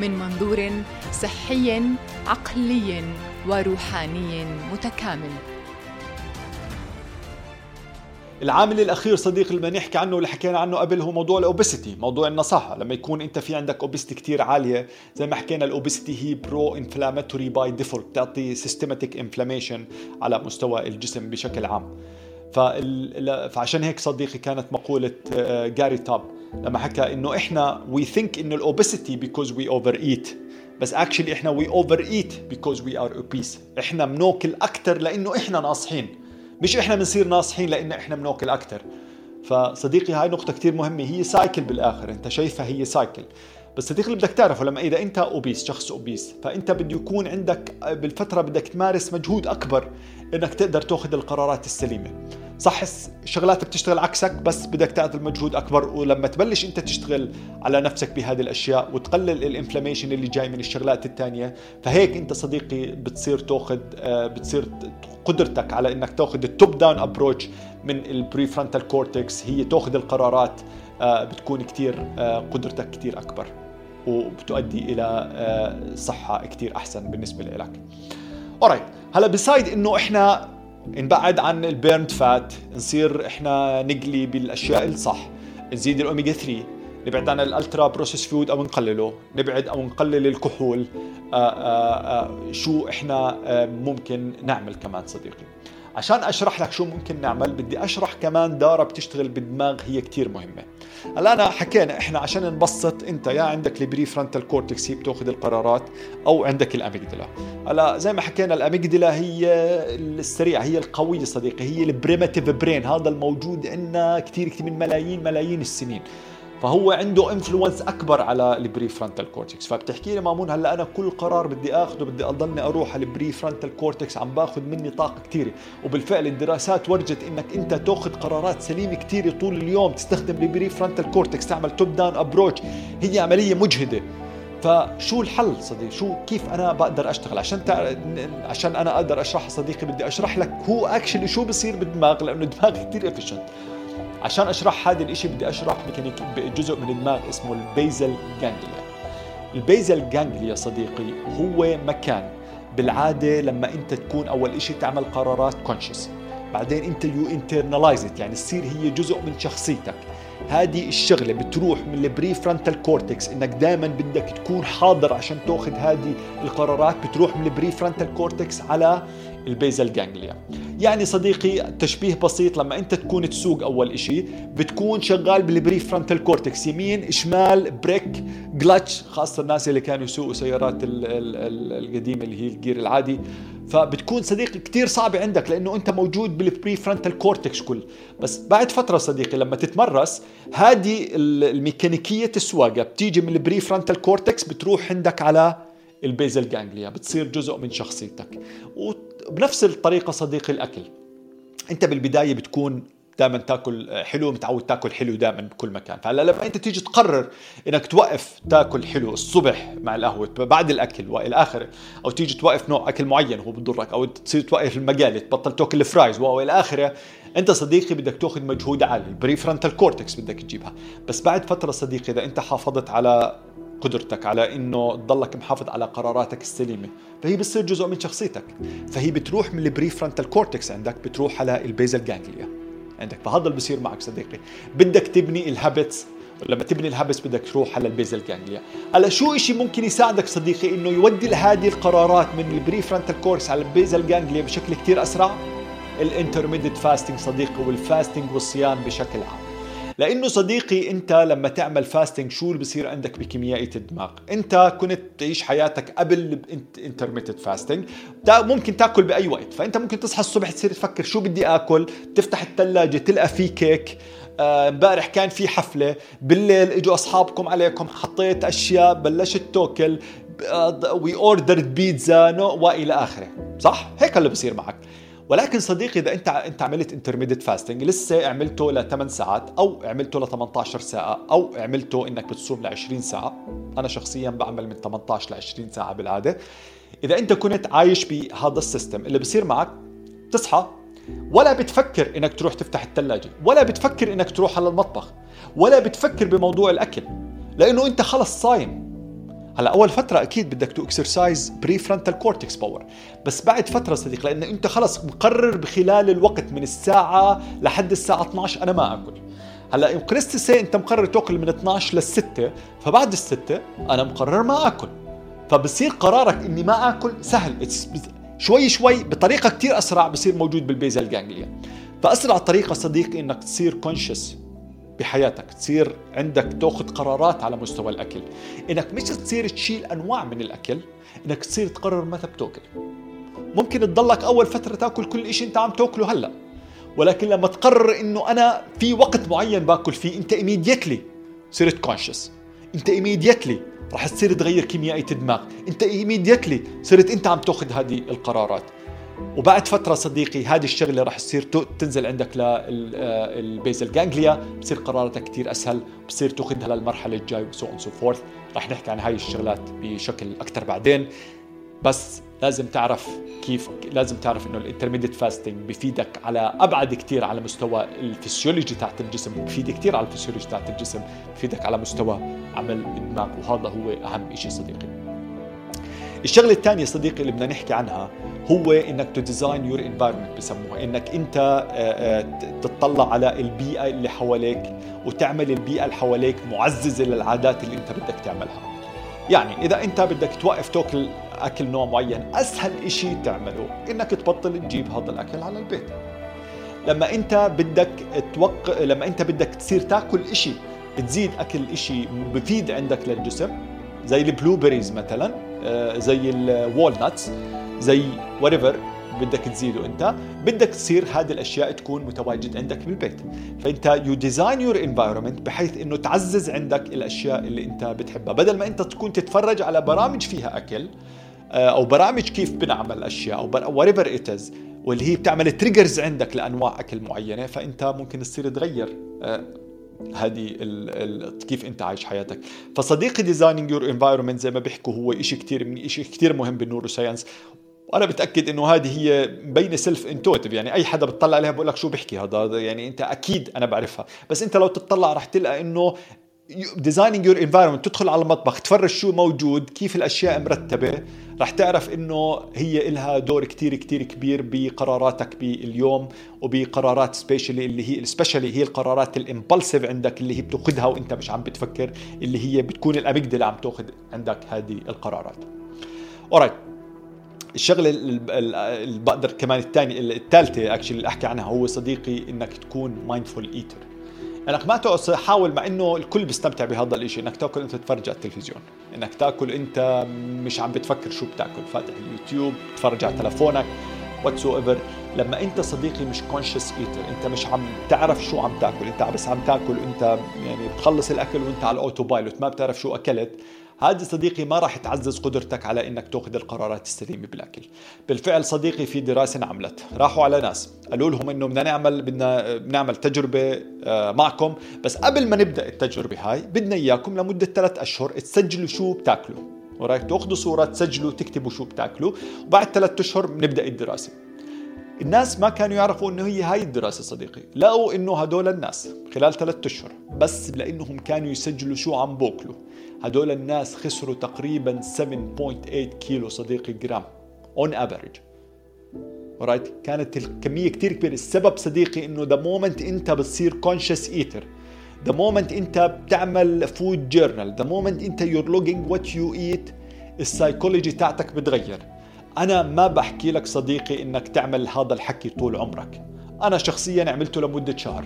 من منظور صحي عقلي وروحاني متكامل. العامل الأخير صديقي اللي نحكي عنه واللي حكينا عنه قبل هو موضوع ال obesity موضوع النصاحة. لما يكون أنت في عندك obesity كتير عالية زي ما حكينا ال obesity هي pro-inflammatory by default بتعطي systematic inflammation على مستوى الجسم بشكل عام. فعشان هيك صديقي كانت جاري آه، تاب. لما حكى إنه إحنا we think إنه ال obesity because we overeat بس actually إحنا we overeat because we are obese إحنا بناكل أكثر لإنه إحنا ناصحين. مش إحنا بنصير ناصحين لأن إحنا بناكل أكثر فصديقي هاي نقطة كتير مهمة. هي cycle بالآخر. أنت شايفها هي cycle بس صديقي اللي بدك تعرفه لما إذا أنت obese شخص obese فأنت بده يكون عندك بالفترة بدك تمارس مجهود أكبر إنك تقدر تاخذ القرارات السليمة. صح الشغلات بتشتغل عكسك بس بدك تعمل مجهود أكبر ولما تبلش أنت تشتغل على نفسك بهذه الأشياء وتقلل ال inflammation اللي جاي من الشغلات الثانية فهيك أنت صديقي بتصير تأخذ آه، بتصير قدرتك على إنك تأخذ ال top-down approach من ال prefrontal cortex هي تأخذ القرارات آه، بتكون كثير آه، قدرتك كثير أكبر وبتؤدي إلى صحة كثير أحسن بالنسبة لك. alright هلا beside إنه إحنا نبعد عن ال burned fat نصير إحنا نقلي بالأشياء الصح نزيد الاوميجا 3 نبعد عن ال ultra-processed food أو نقلله نبعد أو نقلل الكحول آآ آه، آآ آه، شو إحنا آه، ممكن نعمل كمان صديقي. عشان أشرح لك شو ممكن نعمل بدي أشرح كمان دارة بتشتغل بالدماغ هي كتير مهمة. هلا أنا حكينا إحنا عشان نبسط أنت يا عندك ال prefrontal cortex هي بتأخذ القرارات أو عندك ال amygdala. هلا زي ما حكينا ال amygdala هي السريعة هي القوية صديقي هي ال primitive brain هذا الموجود عندنا كثير كثير من ملايين ملايين السنين. فهو عنده influence أكبر على ال prefrontal cortex فبتحكي لي مامون هلأ أنا كل قرار بدي اخذه بدي أضلني أروح على ال prefrontal cortex عم باخذ مني طاقة كثيره وبالفعل الدراسات ورجت إنك أنت تأخذ قرارات سليمة كثيره طول اليوم تستخدم ال prefrontal cortex تعمل top-down approach هي عملية مجهدة. فشو الحل صديقي؟ شو كيف أنا بقدر أشتغل؟ عشان تع... عشان أنا أقدر أشرح صديقي بدي أشرح لك هو actually شو بصير بالدماغ لأنه الدماغ كثير efficient عشان أشرح هذا الإشي بدي أشرح ميكانيك جزء من الدماغ اسمه ال basal ganglia. ال basal ganglia صديقي هو مكان بالعادة لما أنت تكون أول إشي تعمل قرارات conscious بعدين أنت you internalize يعني تصير هي جزء من شخصيتك. هذه الشغلة بتروح من ال prefrontal cortex إنك دائما بدك تكون حاضر عشان تأخذ هذه القرارات بتروح من ال prefrontal cortex على ال basal ganglia يعني صديقي تشبيه بسيط لما أنت تكون تسوق أول إشي بتكون شغال بال prefrontal cortex يمين شمال brake clutch خاصة الناس اللي كانوا يسوقوا سيارات القديمة اللي هي ال gear العادي. فبتكون صديقي كتير صعبة عندك لأنه أنت موجود بال prefrontal cortex كل. بس بعد فترة صديقي لما تتمرس هذه الميكانيكية السواقة بتيجي من ال prefrontal cortex بتروح عندك على ال basal ganglia بتصير جزء من شخصيتك. وبنفس الطريقة صديقي الأكل. أنت بالبداية بتكون دائما تاكل حلو متعود تاكل حلو دائما بكل مكان. فهلا لما انت تيجي تقرر إنك توقف تاكل حلو الصبح مع القهوة بعد الأكل وإلى آخره أو تيجي توقف نوع أكل معين هو بضرك أو تصير توقف المقالي تبطل تاكل ال fries وإلى آخره أنت صديقي بدك تأخذ مجهود عالي. ال prefrontal cortex بدك تجيبها. بس بعد فترة صديقي إذا أنت حافظت على قدرتك على إنه تضلك محافظ على قراراتك السليمة فهي بتصير جزء من شخصيتك. فهي بتروح من ال prefrontal cortex عندك بتروح على ال basal ganglia. عندك. فهذا اللي بصير معك صديقي. بدك تبني ال habits لما تبني ال habits بدك تروح على ال basal ganglia هلا شو إشي ممكن يساعدك صديقي إنه يودي هذه القرارات من ال prefrontal cortex على ال basal ganglia بشكل كتير أسرع؟ ال intermittent fasting صديقي وال fasting والصيام بشكل عام. لأنه صديقي أنت لما تعمل fasting شو اللي بصير عندك بكيميائيه الدماغ؟ أنت كنت تعيش حياتك قبل intermittent fasting ممكن تاكل بأي وقت. فأنت ممكن تصحى الصبح تصير تفكر شو بدي آكل تفتح الثلاجه تلقى في كيك. آه، امبارح كان في حفلة. بالليل إجوا أصحابكم عليكم حطيت أشياء بلشت تأكل. we ordered pizza وإلى آخره. صح؟ هيك اللي بصير معك. ولكن صديقي إذا أنت أنت عملت intermittent fasting لسه عملته ل 8 ساعات أو عملته ل 18 ساعة أو عملته إنك بتصوم ل 20 ساعة. أنا شخصيا بعمل من 18 ل 20 ساعة بالعادة. إذا أنت كنت عايش بهذا ال system اللي بصير معك تصحى ولا بتفكر إنك تروح تفتح الثلاجه ولا بتفكر إنك تروح على المطبخ ولا بتفكر بموضوع الأكل لأنه أنت خلص صايم. هلا أول فترة أكيد بدك to exercise prefrontal cortex power بس بعد فترة صديق لأنه أنت خلص مقرر بخلال الوقت من الساعة لحد الساعة 12 أنا ما آكل. هلا قرست أنت مقرر تأكل من 12 لل 6 فبعد الستة أنا مقرر ما آكل. فبصير قرارك إني ما آكل سهل. شوي شوي بطريقة كتير أسرع بصير موجود بال basal ganglia فأسرع طريقة صديقي إنك تصير conscious بحياتك تصير عندك تأخذ قرارات على مستوى الأكل. إنك مش تصير تشيل أنواع من الأكل إنك تصير تقرر متى بتأكل. ممكن تضلك أول فترة تأكل كل شيء أنت عم تأكله هلأ ولكن لما تقرر إنه أنا في وقت معين باكل فيه أنت immediately صرت conscious أنت immediately رح تصير تغير كيميائية الدماغ. أنت immediately صرت أنت عم تأخذ هذه القرارات. وبعد فترة صديقي هذه الشغلة رح تصير تنزل عندك لل basal ganglia بصير قراراتك كثير أسهل بصير تاخذها للمرحلة الجاي و so on so forth رح نحكي عن هاي الشغلات بشكل أكثر بعدين. بس لازم تعرف كيف لازم تعرف إنه ال intermittent fasting بفيدك على أبعد كثير على مستوى الفسيولوجي تاعت الجسم بفيدك كثير على الفسيولوجي تاعت الجسم بفيدك على مستوى عمل الدماغ وهذا هو أهم شيء صديقي. الشغلة الثانية صديقي اللي بدنا نحكي عنها هو إنك to design your environment بسموها. إنك أنت آه، آه، تطلع على البيئة اللي حواليك وتعمل البيئة اللي حواليك معززة للعادات اللي أنت بدك تعملها. يعني إذا أنت بدك توقف تاكل أكل نوع معين أسهل شيء تعمله إنك تبطل تجيب هذا الأكل على البيت. لما أنت بدك توق لما أنت بدك تصير تاكل شيء تزيد أكل شيء بفيد عندك للجسم زي ال blueberries مثلا. زي ال walnuts زي whatever بدك تزيده انت. بدك تصير هذه الأشياء تكون متواجد عندك بالبيت. فأنت you design your environment بحيث إنه تعزز عندك الأشياء اللي أنت بتحبها. بدل ما أنت تكون تتفرج على برامج فيها أكل آه، أو برامج كيف بنعمل أشياء أو whatever it is واللي هي بتعمل triggers عندك لأنواع أكل معينة فأنت ممكن تصير تغير. آه، هذه كيف أنت عايش حياتك. فصديقي designing your environment زي ما بيحكوا هو شيء كثير من شيء كثير مهم بال neuroscience وأنا بتأكد إنه هذه هي مبينه self intuitive يعني أي حدا بتطلع عليها بقول لك شو بيحكي هذا يعني أنت أكيد أنا بعرفها. بس أنت لو تطلع رح تلقى إنه designing your environment تدخل على المطبخ تفرج شو موجود كيف الأشياء مرتبة رح تعرف إنه هي إلها دور كتير كتير كبير بقراراتك باليوم وبقرارات especially اللي هي especially هي القرارات ال impulsive عندك اللي هي بتأخذها وإنت مش عم بتفكر اللي هي بتكون ال amygdala عم تأخذ عندك هذه القرارات. alright الشغلة اللي بقدر كمان الثاني الثالثه actually اللي أحكي عنها هو صديقي إنك تكون mindful eater انك ما تقعد حاول مع إنه الكل بيستمتع بهذا الشيء إنك تأكل انت تتفرج على التلفزيون. إنك تأكل انت مش عم بتفكر شو بتأكل. فاتح اليوتيوب تتفرج على تلفونك whatsoever لما أنت صديقي مش conscious eater أنت مش عم تعرف شو عم تأكل. أنت بس عم تأكل انت يعني بتخلص الأكل وأنت على ال autopilot ما بتعرف شو أكلت. هذه صديقي ما راح تعزز قدرتك على إنك تاخذ القرارات السليمة بالأكل. بالفعل صديقي في دراسة انعملت راحوا على ناس. قالوا لهم إنه بدنا نعمل بدنا بنعمل تجربة آه، معكم. بس قبل ما نبدأ التجربة هاي بدنا إياكم لمدة ثلاث أشهر تسجلوا شو بتاكلوا. ورايك تأخذوا صورة تسجلوا تكتبوا شو بتاكلوا. وبعد ثلاث أشهر بنبدأ الدراسة. الناس ما كانوا يعرفوا إنه هي هاي الدراسة صديقي. لقوا إنه هدول الناس خلال ثلاث أشهر بس لأنهم كانوا يسجلوا شو عم بوكلوا. هدول الناس خسروا تقريبا 7.8 كيلو صديقي جرام on average right كانت الكمية كثير كبيرة. السبب صديقي إنه the moment أنت بتصير conscious eater the moment أنت بتعمل food journal the moment أنت you're logging what you eat ال psychology تاعتك بتغير. أنا ما بحكي لك صديقي إنك تعمل هذا الحكي طول عمرك. أنا شخصيا عملته لمدة شهر.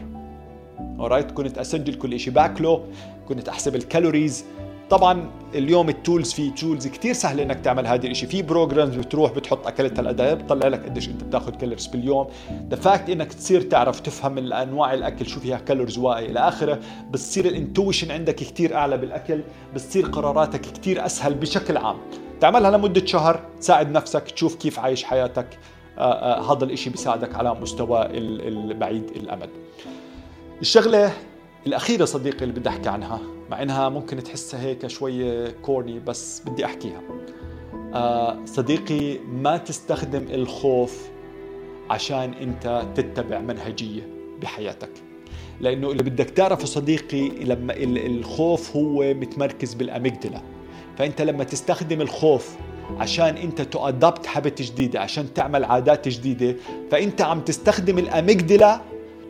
alright كنت أسجل كل شيء باكله كنت أحسب ال calories. طبعا اليوم ال tools في tools كثير سهله إنك تعمل هذا الشيء في programs بتروح بتحط اكلت هالأد بتطلع لك قديش أنت بتاخذ calories باليوم. the fact إنك تصير تعرف تفهم أنواع الأكل شو فيها calories والى آخره. بتصير ال intuition عندك كثير أعلى بالأكل بتصير قراراتك كثير أسهل بشكل عام. تعملها لمدة شهر تساعد نفسك تشوف كيف عايش حياتك. آه، آه، هذا الإشي بيساعدك على مستوى البعيد الأمد. الشغلة الأخيرة صديقي اللي بدي أحكي عنها مع إنها ممكن تحسها هيك شوية corny بس بدي أحكيها. آه صديقي ما تستخدم الخوف عشان أنت تتبع منهجية بحياتك. لأنه اللي بدك تعرفه صديقي لما الخوف هو متمركز بال amygdala. فأنت لما تستخدم الخوف عشان أنت ت adopt habit جديدة عشان تعمل عادات جديدة فأنت عم تستخدم ال amygdala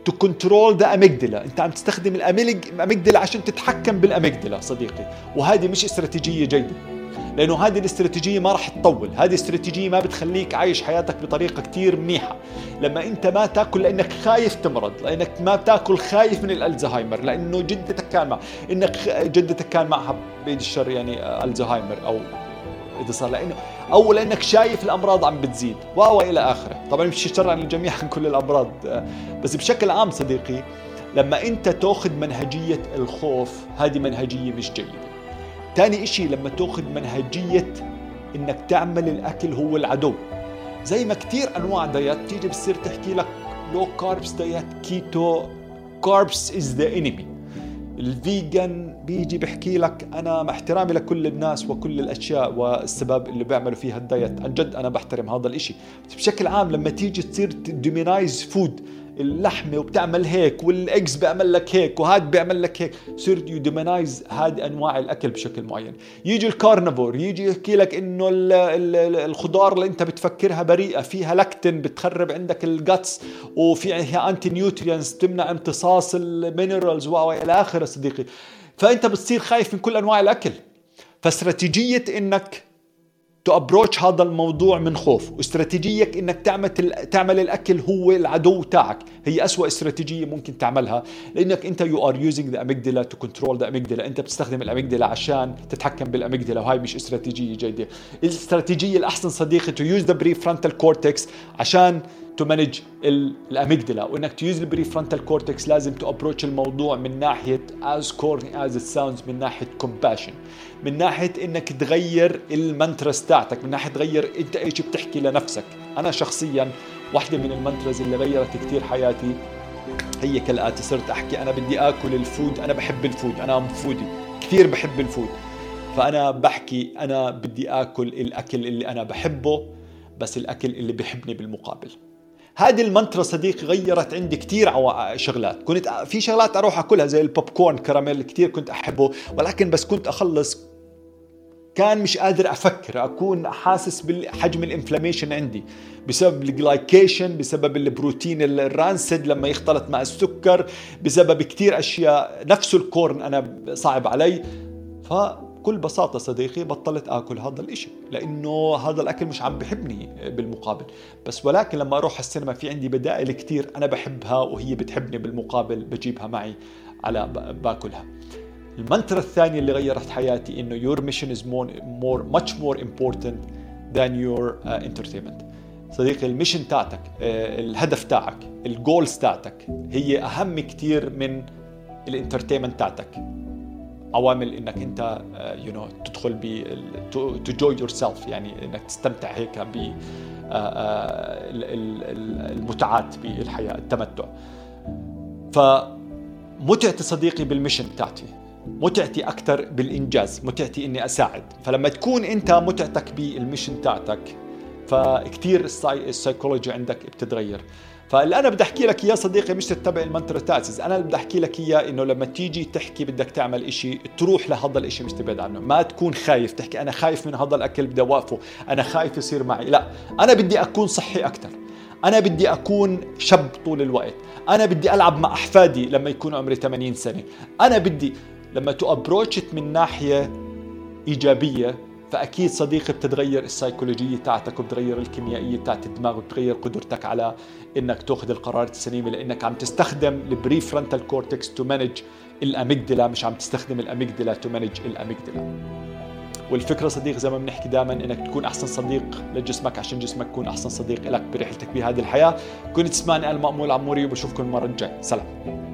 to control the amygdala أنت عم تستخدم ال amygdala عشان تتحكم بال amygdala صديقي. وهذه مش استراتيجية جيدة. لأنه هذه الاستراتيجية ما راح تطول. هذه استراتيجية ما بتخليك عايش حياتك بطريقة كتير منيحة. لما أنت ما تأكل لأنك خايف تمرض لأنك ما بتأكل خايف من الألزهايمر لأنه جدتك كان مع إنك جدتك كان معها بيد الشر يعني ألزهايمر أو إذا صار لأنه أو لأنك شايف الأمراض عم بتزيد. و إلى آخره. طبعا مش شر عن الجميع عن كل الأمراض بس بشكل عام صديقي لما أنت تأخذ منهجية الخوف هذه منهجية مش جيدة. ثاني إشي لما تأخذ منهجية إنك تعمل الأكل هو العدو. زي ما كثير أنواع diet تيجي بتصير تحكي لك low carbs diet keto carbs is the enemy ال vegan بيجي بحكي لك أنا مع احترامي لكل الناس وكل الأشياء والسبب اللي بيعملوا فيها ال diet عن جد أنا بحترم هذا الإشي. بشكل عام لما تيجي تصير demonize food اللحمه وبتعمل هيك وال eggs بيعمل لك هيك وهذا بيعمل لك هيك. صرت you demonize هذه أنواع الأكل بشكل معين. يجي ال carnivore يجي يحكي لك إنه الخضار اللي أنت بتفكرها بريئة فيها لاكتين بتخرب عندك ال guts وفيها anti-nutrients تمنع امتصاص ال minerals وإلى آخره صديقي. فأنت بتصير خايف من كل أنواع الأكل. فاستراتيجية إنك ت approach هذا الموضوع من خوف. واستراتيجية إنك تعمل تعمل الأكل هو العدو تاعك. هي أسوأ استراتيجية ممكن تعملها. لأنك أنت you are using the amygdala to control the amygdala أنت بتستخدم ال amygdala عشان تتحكم بال amygdala. وهي مش استراتيجية جيدة. الاستراتيجية الأحسن صديقي to use the prefrontal cortex عشان to manage ال amygdala وإنك ت use ال prefrontal cortex لازم to approach الموضوع من ناحية as corny as it sounds من ناحية compassion من ناحية إنك تغير ال mantras تاعتك من ناحية تغير أنت إيش بتحكي لنفسك. أنا شخصيا واحدة من ال mantras اللي غيرت كثير حياتي. هي كالآتي صرت أحكي أنا بدي آكل ال food أنا بحب ال food أنا foodie كثير بحب ال food. فأنا بحكي أنا بدي آكل الأكل اللي أنا بحبه بس الأكل اللي بحبني بالمقابل. هذه المنترا صديقي غيرت عندي كثير شغلات. كنت في شغلات أروح أكلها زي ال popcorn caramel كثير كنت أحبه ولكن بس كنت أخلص. كان مش قادر أفكر أكون حاسس بحجم ال inflammation عندي بسبب ال glycation بسبب البروتين ال rancid لما يختلط مع السكر بسبب كثير أشياء. نفس ال corn أنا صعب علي. ف بكل بساطة صديقي بطلت آكل هذا الإشي لأنه هذا الأكل مش عم بحبني بالمقابل. بس ولكن لما أروح السينما في عندي بدائل كتير أنا بحبها وهي بتحبني بالمقابل بجيبها معي على باكلها. المنترا الثانية اللي غيرت حياتي إنه your mission is more, more much more important than your uh, entertainment. صديقي ال mission تاعتك آه، الهدف تاعك ال goals تاعتك هي أهم كتير من ال entertainment تاعتك. عوامل إنك أنت you uh, know تدخل ب to enjoy yourself يعني إنك تستمتع هيك ب uh, uh, المتعات بالحياة التمتع. فمتعتي صديقي بال mission بتاعتي متعتي أكثر بالإنجاز متعتي إني أساعد. فلما تكون أنت متعتك بال mission تاعتك فكتير السايكولوجي عندك بتتغير. فاللي أنا بدي أحكي لك إياه صديقي مش تتبع ال mantras أنا اللي بدي أحكي لك إياه إنه لما تيجي تحكي بدك تعمل إشي تروح لهذا الإشي مش تبعد عنه. ما تكون خايف تحكي أنا خايف من هذا الأكل بدي أوقفه أنا خايف يصير معي. لا أنا بدي أكون صحي أكثر أنا بدي أكون شاب طول الوقت. أنا بدي ألعب مع أحفادي لما يكون عمري 80 سنة. أنا بدي لما تو من ناحية إيجابية فأكيد صديقي بتتغير السيكولوجية تاعتك وبتغير الكيميائية تاعت الدماغ وبتغير قدرتك على إنك تأخذ القرارات السليمة لإنك عم تستخدم ال prefrontal cortex to manage ال amygdala مش عم تستخدم ال amygdala to manage ال amygdala. والفكرة صديق زي ما بنحكي دائما إنك تكون أحسن صديق لجسمك عشان جسمك يكون أحسن صديق لك برحلتك بهذه الحياة. كنت تسمعني أنا مأمول عموري وبشوفكم المرة الجاية. سلام.